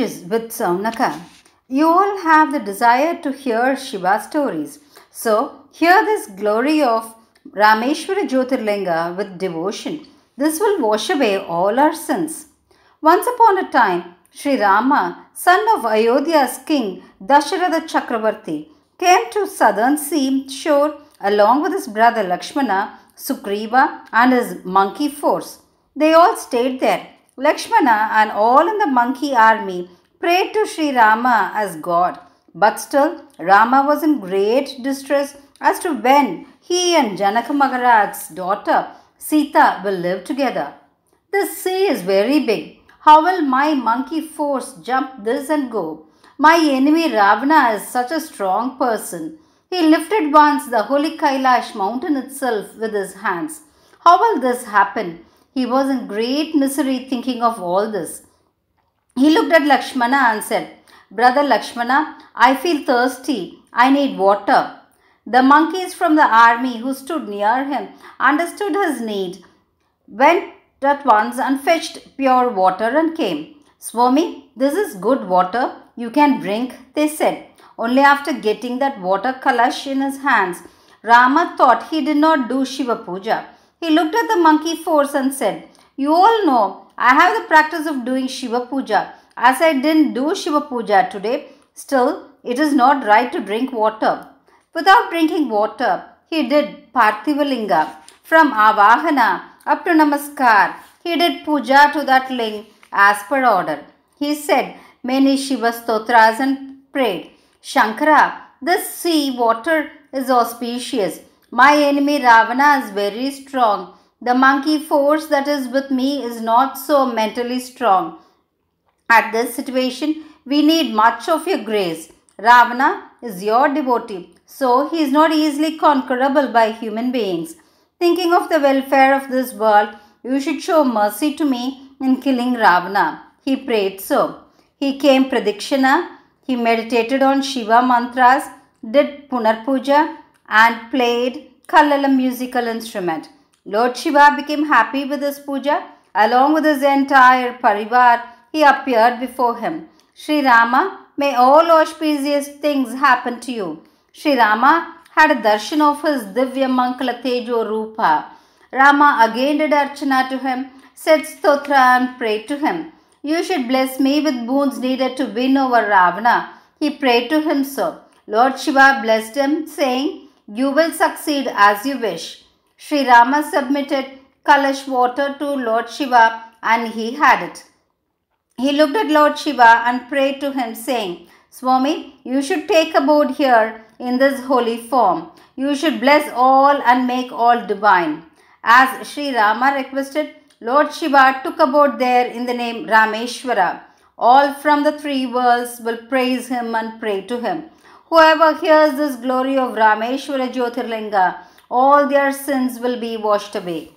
With Saunaka. You all have the desire to hear Shiva stories. So, hear this glory of Rameshwara Jyotirlinga with devotion. This will wash away all our sins. Once upon a time, Sri Rama, son of Ayodhya's king Dasharatha Chakravarti, came to southern sea shore along with his brother Lakshmana, Sugriva, and his monkey force. They all stayed there. Lakshmana and all in the monkey army prayed to Sri Rama as God. But still, Rama was in great distress as to when he and Janaka Maharaj's daughter Sita will live together. The sea is very big. How will my monkey force jump this and go? My enemy Ravana is such a strong person. He lifted once the holy Kailash mountain itself with his hands. How will this happen? He was in great misery thinking of all this. He looked at Lakshmana and said, Brother Lakshmana, I feel thirsty. I need water. The monkeys from the army who stood near him understood his need, went at once and fetched pure water and came. Swami, this is good water. You can drink, they said. Only after getting that water kalash in his hands, Rama thought he did not do Shiva Puja. He looked at the monkey force and said, You all know I have the practice of doing Shiva Puja. As I didn't do Shiva Puja today, still it is not right to drink water. Without drinking water, he did Parthivalinga. From Avahana up to Namaskar, he did puja to that ling as per order. He said many Shiva stotras and prayed, Shankara, this sea water is auspicious. My enemy Ravana is very strong. The monkey force that is with me is not so mentally strong. At this situation, we need much of your grace. Ravana is your devotee, so he is not easily conquerable by human beings. Thinking of the welfare of this world, you should show mercy to me in killing Ravana. He prayed so. He came pradakshina, he meditated on Shiva mantras, did Punar Puja, and played Kallala musical instrument. Lord Shiva became happy with his puja. Along with his entire parivar, he appeared before him. Sri Rama, may all auspicious things happen to you. Sri Rama had a darshan of his Divya Mangala Tejo Rupa. Rama again did archana to him, said stotra and prayed to him. You should bless me with boons needed to win over Ravana. He prayed to him so. Lord Shiva blessed him, saying, You will succeed as you wish. Sri Rama submitted Kalash water to Lord Shiva and he had it. He looked at Lord Shiva and prayed to him, saying, Swami, you should take abode here in this holy form. You should bless all and make all divine. As Sri Rama requested, Lord Shiva took abode there in the name Rameshwara. All from the three worlds will praise him and pray to him. Whoever hears this glory of Rameshwara Jyotirlinga, all their sins will be washed away.